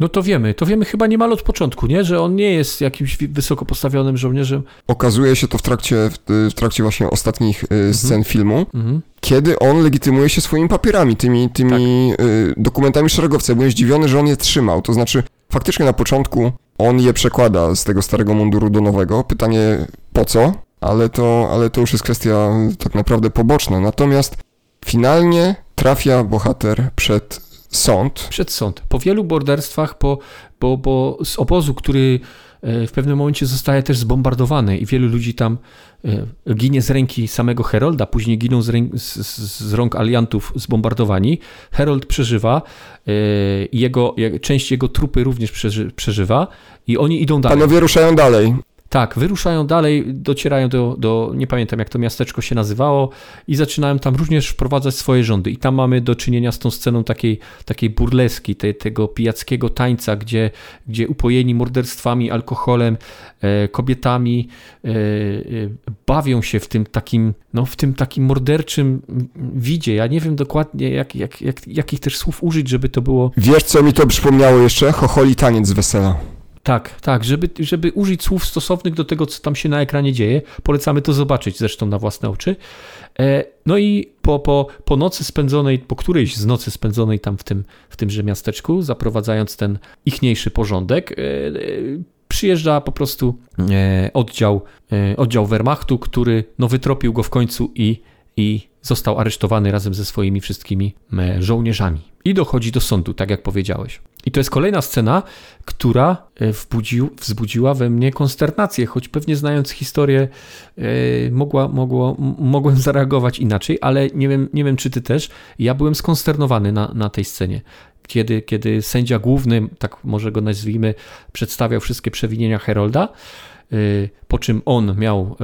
Speaker 1: No to wiemy, to wiemy chyba niemal od początku, nie? Że on nie jest jakimś wysoko postawionym żołnierzem.
Speaker 2: Okazuje się to w trakcie, w, trakcie właśnie ostatnich y, mhm. scen filmu, mhm. kiedy on legitymuje się swoimi papierami, tymi, tymi tak. y, dokumentami szeregowca. Byłem zdziwiony, że on je trzymał. To znaczy, faktycznie na początku on je przekłada z tego starego munduru do nowego. Pytanie po co? Ale to, ale to już jest kwestia tak naprawdę poboczna. Natomiast finalnie trafia bohater przed sąd.
Speaker 1: Przed sąd. Po wielu borderstwach, po, bo, bo z obozu, który e, w pewnym momencie zostaje też zbombardowany i wielu ludzi tam e, ginie z ręki samego Herolda, później giną z, ręk, z, z rąk aliantów zbombardowani. Herold przeżywa e, jego, część jego trupy również przeży, przeżywa i oni idą dalej.
Speaker 2: Panowie ruszają dalej.
Speaker 1: Tak, wyruszają dalej, docierają do, do, nie pamiętam jak to miasteczko się nazywało i zaczynają tam również wprowadzać swoje rządy. I tam mamy do czynienia z tą sceną takiej, takiej burleski, te, tego pijackiego tańca, gdzie, gdzie upojeni morderstwami, alkoholem, e, kobietami e, e, bawią się w tym takim, no w tym takim morderczym widzie. Ja nie wiem dokładnie jak, jak, jak, jakich też słów użyć, żeby to było...
Speaker 2: Wiesz co mi to przypomniało jeszcze? Chocholi taniec wesela.
Speaker 1: Tak, tak, żeby, żeby użyć słów stosownych do tego, co tam się na ekranie dzieje. Polecamy to zobaczyć zresztą na własne oczy. E, no i po, po, po nocy spędzonej, po którejś z nocy spędzonej tam w tym, w tymże miasteczku, zaprowadzając ten ichniejszy porządek, e, e, przyjeżdża po prostu oddział, oddział Wehrmachtu, który no, wytropił go w końcu i, i został aresztowany razem ze swoimi wszystkimi żołnierzami. I dochodzi do sądu, tak jak powiedziałeś. I to jest kolejna scena, która e, wbudził, wzbudziła we mnie konsternację, choć pewnie znając historię yy, mogła, mogło, mogłem <laughs> zareagować inaczej, ale nie wiem, nie wiem czy ty też. Ja byłem skonsternowany na, na tej scenie. Kiedy, kiedy sędzia główny, tak może go nazwijmy, przedstawiał wszystkie przewinienia Herolda, yy, po czym on miał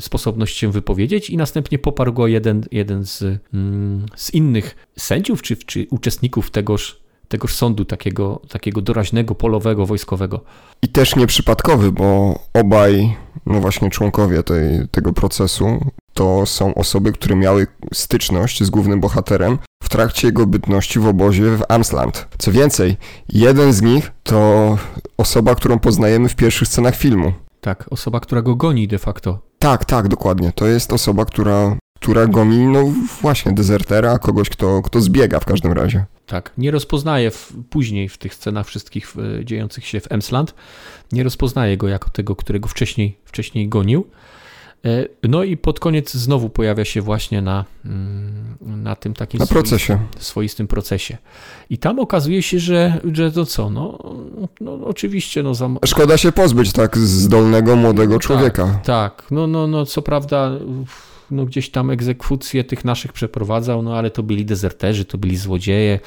Speaker 1: sposobność się wypowiedzieć i następnie poparł go jeden, jeden z, mm, z innych sędziów czy, czy uczestników tegoż tegoż sądu takiego, takiego doraźnego, polowego, wojskowego.
Speaker 2: I też nieprzypadkowy, bo obaj, no właśnie członkowie tej, tego procesu, to są osoby, które miały styczność z głównym bohaterem w trakcie jego bytności w obozie w Amsland. Co więcej, jeden z nich to osoba, którą poznajemy w pierwszych scenach filmu.
Speaker 1: Tak, osoba, która go goni de facto.
Speaker 2: Tak, tak, dokładnie. To jest osoba, która, która goni, no właśnie, dezertera, kogoś, kto, kto zbiega w każdym razie.
Speaker 1: Tak, nie rozpoznaje w, później w tych scenach wszystkich w, dziejących się w Emsland, nie rozpoznaje go jako tego, którego wcześniej, wcześniej gonił. E, no i pod koniec znowu pojawia się właśnie na, mm, na tym takim
Speaker 2: na procesie.
Speaker 1: swoistym procesie. I tam okazuje się, że, że to co, no, no oczywiście. No, za...
Speaker 2: Szkoda się pozbyć tak zdolnego, młodego człowieka.
Speaker 1: Tak, tak, no, no, no co prawda no gdzieś tam egzekucję tych naszych przeprowadzał, no ale to byli dezerterzy, to byli złodzieje.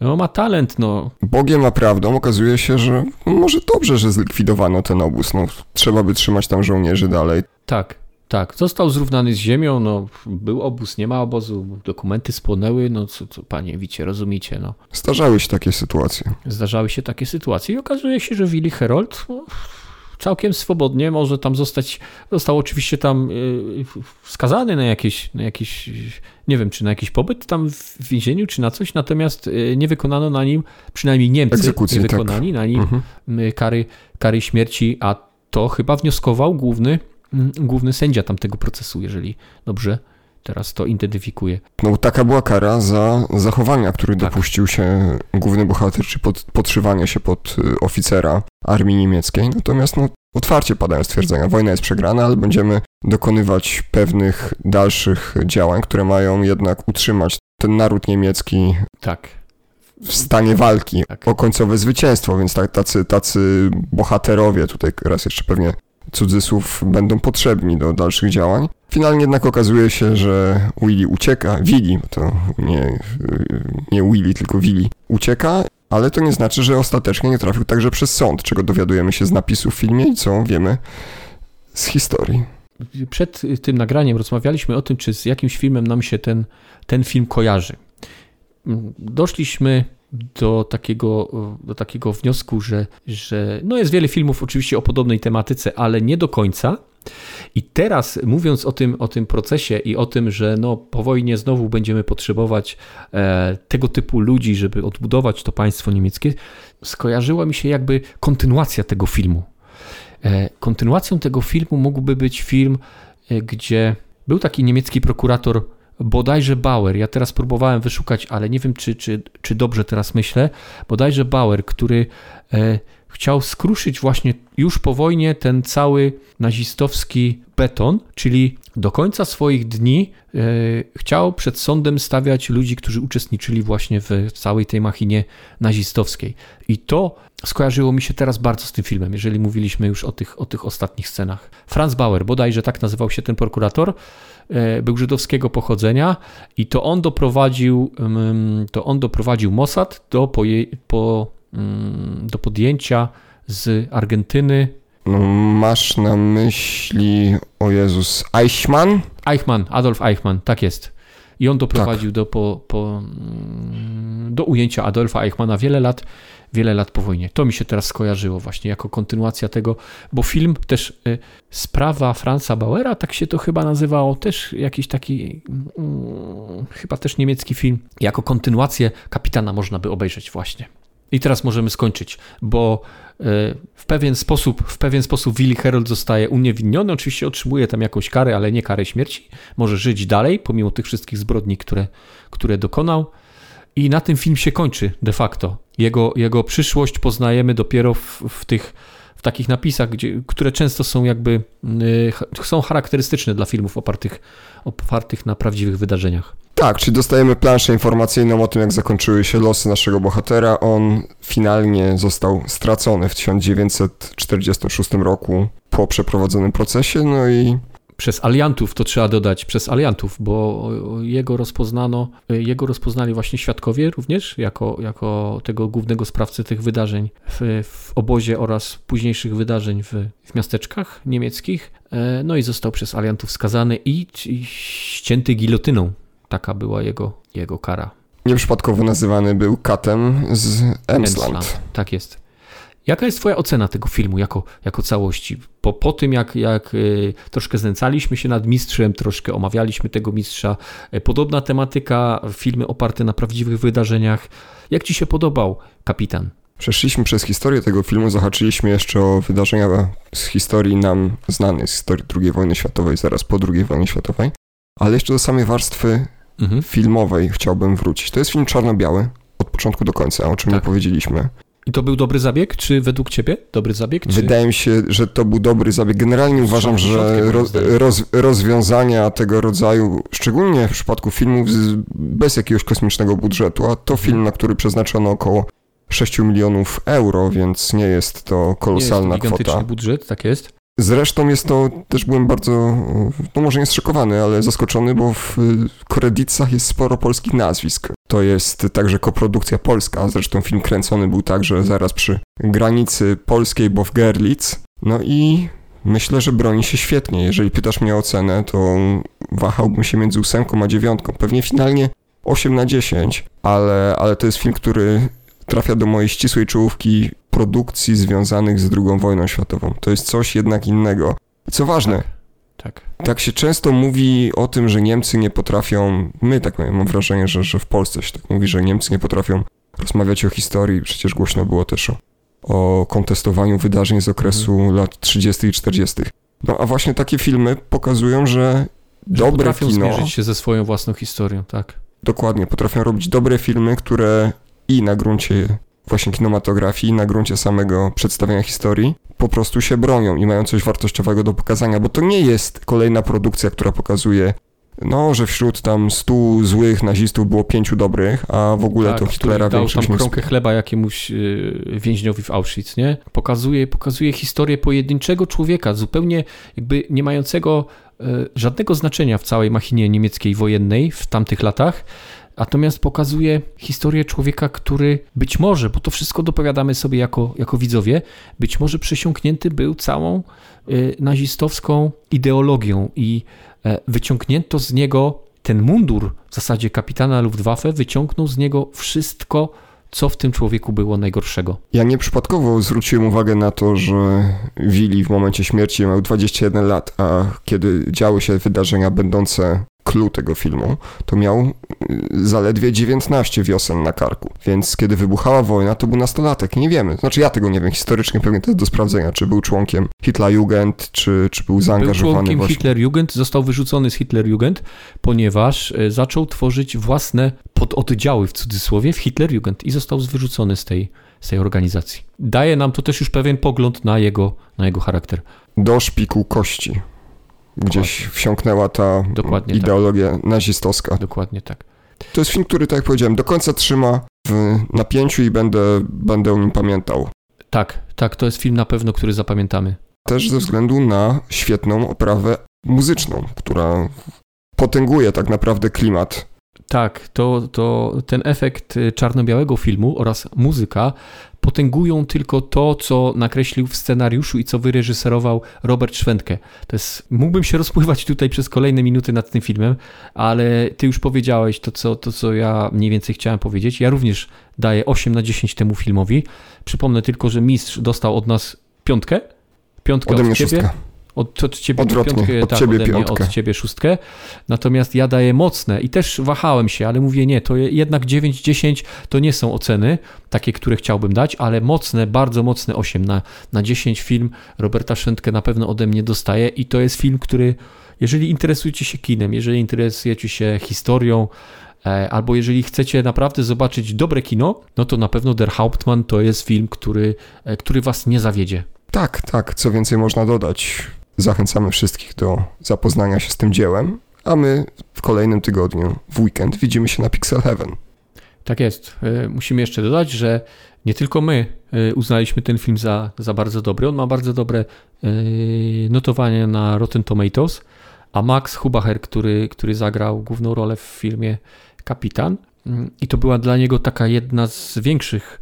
Speaker 1: No ma talent, no.
Speaker 2: Bogiem a prawdą okazuje się, że może dobrze, że zlikwidowano ten obóz, no trzeba by trzymać tam żołnierzy dalej.
Speaker 1: Tak, tak, został zrównany z ziemią, no był obóz, nie ma obozu, dokumenty spłonęły, no co, co panie wicie, rozumiecie, no.
Speaker 2: Zdarzały się takie sytuacje.
Speaker 1: Zdarzały się takie sytuacje i okazuje się, że Willy Herold no, całkiem swobodnie może tam zostać, został oczywiście tam y, skazany na jakieś, na jakieś, nie wiem, czy na jakiś pobyt tam w więzieniu, czy na coś, natomiast y, nie wykonano na nim, przynajmniej Niemcy nie tak. wykonali tak. na nim mhm. Y, kary, kary śmierci, a to chyba wnioskował główny, główny sędzia tamtego procesu, jeżeli dobrze teraz to identyfikuje.
Speaker 2: No taka była kara za zachowania, które tak. dopuścił się główny bohater, czy pod, podszywanie się pod y, oficera armii niemieckiej. Natomiast no, otwarcie padają stwierdzenia, wojna jest przegrana, ale będziemy dokonywać pewnych dalszych działań, które mają jednak utrzymać ten naród niemiecki
Speaker 1: tak.
Speaker 2: w stanie walki tak. o końcowe zwycięstwo, więc tak, tacy, tacy bohaterowie, tutaj raz jeszcze pewnie cudzysłów, będą potrzebni do dalszych działań. Finalnie jednak okazuje się, że Willy ucieka, Willy, to nie, nie Willy, tylko Willy ucieka, ale to nie znaczy, że ostatecznie nie trafił także przez sąd, czego dowiadujemy się z napisów w filmie i co wiemy z historii.
Speaker 1: Przed tym nagraniem rozmawialiśmy o tym, czy z jakimś filmem nam się ten, ten film kojarzy. Doszliśmy do takiego, do takiego wniosku, że, że no jest wiele filmów oczywiście o podobnej tematyce, ale nie do końca. I teraz mówiąc o tym, o tym procesie i o tym, że no, po wojnie znowu będziemy potrzebować e, tego typu ludzi, żeby odbudować to państwo niemieckie, skojarzyła mi się jakby kontynuacja tego filmu. E, kontynuacją tego filmu mógłby być film, e, gdzie był taki niemiecki prokurator bodajże Bauer, ja teraz próbowałem wyszukać, ale nie wiem, czy, czy, czy dobrze teraz myślę, bodajże Bauer, który e, chciał skruszyć właśnie już po wojnie ten cały nazistowski beton, czyli do końca swoich dni e, chciał przed sądem stawiać ludzi, którzy uczestniczyli właśnie w całej tej machinie nazistowskiej. I to skojarzyło mi się teraz bardzo z tym filmem, jeżeli mówiliśmy już o tych, o tych ostatnich scenach. Franz Bauer, bodajże tak nazywał się ten prokurator, był żydowskiego pochodzenia i to on doprowadził, to on doprowadził Mossad do, po, po, mm, do podjęcia z Argentyny
Speaker 2: No, masz na myśli, o Jezus, Eichmann?
Speaker 1: Eichmann, Adolf Eichmann, tak jest. I on doprowadził tak. do, po, po, mm, do ujęcia Adolfa Eichmana wiele lat, wiele lat po wojnie. To mi się teraz skojarzyło właśnie jako kontynuacja tego, bo film też y, Sprawa Franza Bauera, tak się to chyba nazywało, też jakiś taki y, chyba też niemiecki film. Jako kontynuację Kapitana można by obejrzeć właśnie. I teraz możemy skończyć, bo e, w pewien sposób, w pewien sposób Willy Herold zostaje uniewinniony. Oczywiście otrzymuje tam jakąś karę, ale nie karę śmierci. Może żyć dalej, pomimo tych wszystkich zbrodni, które, które dokonał. I na tym film się kończy de facto. Jego, jego przyszłość poznajemy dopiero w, w tych w takich napisach, gdzie, które często są jakby y, są charakterystyczne dla filmów opartych, opartych na prawdziwych wydarzeniach.
Speaker 2: Tak, czyli dostajemy planszę informacyjną o tym, jak zakończyły się losy naszego bohatera. On finalnie został stracony w 1946 roku po przeprowadzonym procesie, no i
Speaker 1: przez aliantów, to trzeba dodać, przez aliantów, bo jego rozpoznano, jego rozpoznali właśnie świadkowie również jako, jako tego głównego sprawcy tych wydarzeń w, w obozie oraz późniejszych wydarzeń w, w miasteczkach niemieckich. E, no i został przez aliantów skazany i, i ścięty gilotyną Taka była jego, jego kara.
Speaker 2: Nieprzypadkowo nazywany był katem z Emsland. Emsland.
Speaker 1: Tak jest. Jaka jest Twoja ocena tego filmu jako, jako całości? Po, po tym, jak, jak y, troszkę znęcaliśmy się nad mistrzem, troszkę omawialiśmy tego mistrza, y, podobna tematyka, filmy oparte na prawdziwych wydarzeniach. Jak Ci się podobał Kapitan?
Speaker 2: Przeszliśmy przez historię tego filmu, zahaczyliśmy jeszcze o wydarzenia z historii nam znanej, z historii II wojny światowej, zaraz po II wojnie światowej. Ale jeszcze do samej warstwy mhm. filmowej chciałbym wrócić. To jest film czarno-biały, od początku do końca, o czym tak. nie powiedzieliśmy.
Speaker 1: I to był dobry zabieg, czy według ciebie dobry zabieg? Czy...
Speaker 2: Wydaje mi się, że to był dobry zabieg. Generalnie uważam, że roz, roz, rozwiązania tego rodzaju, szczególnie w przypadku filmów z, bez jakiegoś kosmicznego budżetu, a to film, na który przeznaczono około 6 milionów euro, więc nie jest to kolosalna nie jest to kwota.
Speaker 1: budżet, tak jest.
Speaker 2: Zresztą jest to, też byłem bardzo, no może nie zszokowany, ale zaskoczony, bo w kredytach jest sporo polskich nazwisk. To jest także koprodukcja polska, zresztą film kręcony był także zaraz przy granicy polskiej, bo w Gerlitz. No i myślę, że broni się świetnie. Jeżeli pytasz mnie o cenę, to wahałbym się między ósemką a dziewiątką. Pewnie finalnie 8 na 10, ale, ale to jest film, który trafia do mojej ścisłej czołówki produkcji związanych z II wojną światową. To jest coś jednak innego. Co ważne, tak, tak. tak się często mówi o tym, że Niemcy nie potrafią, my tak mam wrażenie, że, że w Polsce się tak mówi, że Niemcy nie potrafią rozmawiać o historii, przecież głośno było też o, o kontestowaniu wydarzeń z okresu mhm. lat 30. i 40. No a właśnie takie filmy pokazują, że, że dobre
Speaker 1: potrafią
Speaker 2: kino...
Speaker 1: zmierzyć się ze swoją własną historią, tak.
Speaker 2: Dokładnie, potrafią robić dobre filmy, które i na gruncie właśnie kinematografii, na gruncie samego przedstawiania historii, po prostu się bronią i mają coś wartościowego do pokazania, bo to nie jest kolejna produkcja, która pokazuje no, że wśród tam stu złych nazistów było pięciu dobrych, a w ogóle
Speaker 1: tak,
Speaker 2: to Hitlera
Speaker 1: dał większość... tam kromkę chleba jakiemuś yy, więźniowi w Auschwitz, nie? Pokazuje, pokazuje historię pojedynczego człowieka, zupełnie jakby nie mającego yy, żadnego znaczenia w całej machinie niemieckiej wojennej w tamtych latach, Natomiast pokazuje historię człowieka, który być może, bo to wszystko dopowiadamy sobie jako, jako widzowie, być może przesiąknięty był całą y, nazistowską ideologią i e, wyciągnięto z niego ten mundur w zasadzie kapitana Luftwaffe, wyciągnął z niego wszystko, co w tym człowieku było najgorszego.
Speaker 2: Ja nieprzypadkowo zwróciłem uwagę na to, że Willi w momencie śmierci miał 21 lat, a kiedy działy się wydarzenia będące clue tego filmu, to miał y, zaledwie 19 wiosen na karku. Więc kiedy wybuchała wojna, to był nastolatek. Nie wiemy. Znaczy ja tego nie wiem. Historycznie pewnie to jest do sprawdzenia, czy był członkiem Hitlerjugend, czy, czy był zaangażowany
Speaker 1: był członkiem
Speaker 2: właśnie.
Speaker 1: Hitlerjugend, został wyrzucony z Hitlerjugend, ponieważ y, zaczął tworzyć własne pododdziały w cudzysłowie w Hitlerjugend i został wyrzucony z tej, z tej organizacji. Daje nam to też już pewien pogląd na jego, na jego charakter.
Speaker 2: Do szpiku kości gdzieś wsiąknęła ta Dokładnie tak. ideologia tak. nazistowska.
Speaker 1: Dokładnie tak.
Speaker 2: To jest film, który, tak jak powiedziałem, do końca trzyma w napięciu i będę, będę o nim pamiętał.
Speaker 1: Tak, tak, to jest film na pewno, który zapamiętamy.
Speaker 2: Też ze względu na świetną oprawę muzyczną, która potęguje tak naprawdę klimat.
Speaker 1: Tak, to, to ten efekt czarno-białego filmu oraz muzyka potęgują tylko to, co nakreślił w scenariuszu i co wyreżyserował Robert Szwendke. To jest, mógłbym się rozpływać tutaj przez kolejne minuty nad tym filmem, ale ty już powiedziałeś to, co, to, co ja mniej więcej chciałem powiedzieć. Ja również daję 8 na 10 temu filmowi. Przypomnę tylko, że mistrz dostał od nas piątkę. Piątkę
Speaker 2: Ode
Speaker 1: od
Speaker 2: mnie
Speaker 1: ciebie.
Speaker 2: szóstka.
Speaker 1: Od, od ciebie
Speaker 2: Odwrotnie,
Speaker 1: piątkę,
Speaker 2: od
Speaker 1: tak,
Speaker 2: ciebie
Speaker 1: mnie, od ciebie szóstkę. Natomiast ja daję mocne i też wahałem się, ale mówię nie, to je- jednak 9-10 to nie są oceny, takie, które chciałbym dać, ale mocne, bardzo mocne 8 na, na 10 film Roberta Szentkę na pewno ode mnie dostaje i to jest film, który jeżeli interesujecie się kinem, jeżeli interesujecie się historią, e, albo jeżeli chcecie naprawdę zobaczyć dobre kino, no to na pewno Der Hauptmann to jest film, który, e, który was nie zawiedzie.
Speaker 2: Tak, tak, co więcej można dodać. Zachęcamy wszystkich do zapoznania się z tym dziełem, a my w kolejnym tygodniu, w weekend, widzimy się na Pixel Heaven.
Speaker 1: Tak jest. E, Musimy jeszcze dodać, że nie tylko my e, uznaliśmy ten film za, za bardzo dobry. On ma bardzo dobre e, notowanie na Rotten Tomatoes, a Max Hubacher, który, który zagrał główną rolę w filmie Kapitan, mm, i to była dla niego taka jedna z większych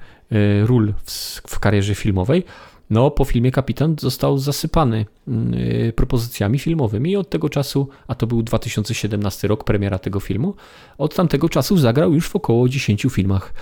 Speaker 1: ról w, w karierze filmowej. No, po filmie Kapitan został zasypany mm, e, propozycjami filmowymi i od tego czasu, a to był 2017 rok, premiera tego filmu, od tamtego czasu zagrał już w około 10 filmach.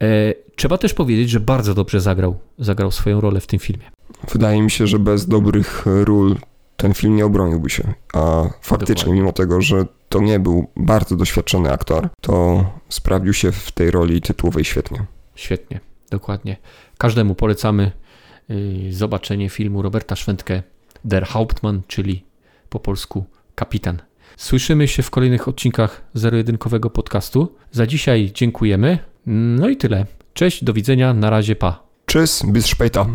Speaker 1: E, trzeba też powiedzieć, że bardzo dobrze zagrał, zagrał swoją rolę w tym filmie.
Speaker 2: Wydaje mi się, że bez dobrych ról ten film nie obroniłby się. A faktycznie,
Speaker 1: Dokładnie.
Speaker 2: mimo tego, że to nie był bardzo doświadczony aktor, to sprawdził się w tej roli tytułowej świetnie.
Speaker 1: Świetnie, dokładnie. Każdemu polecamy y, zobaczenie filmu Roberta Szwendke Der Hauptmann, czyli po polsku Kapitan. Słyszymy się w kolejnych odcinkach zero-jedynkowego podcastu. Za dzisiaj dziękujemy. No i tyle. Cześć, do widzenia, na razie, pa.
Speaker 2: Tschüss, bis später.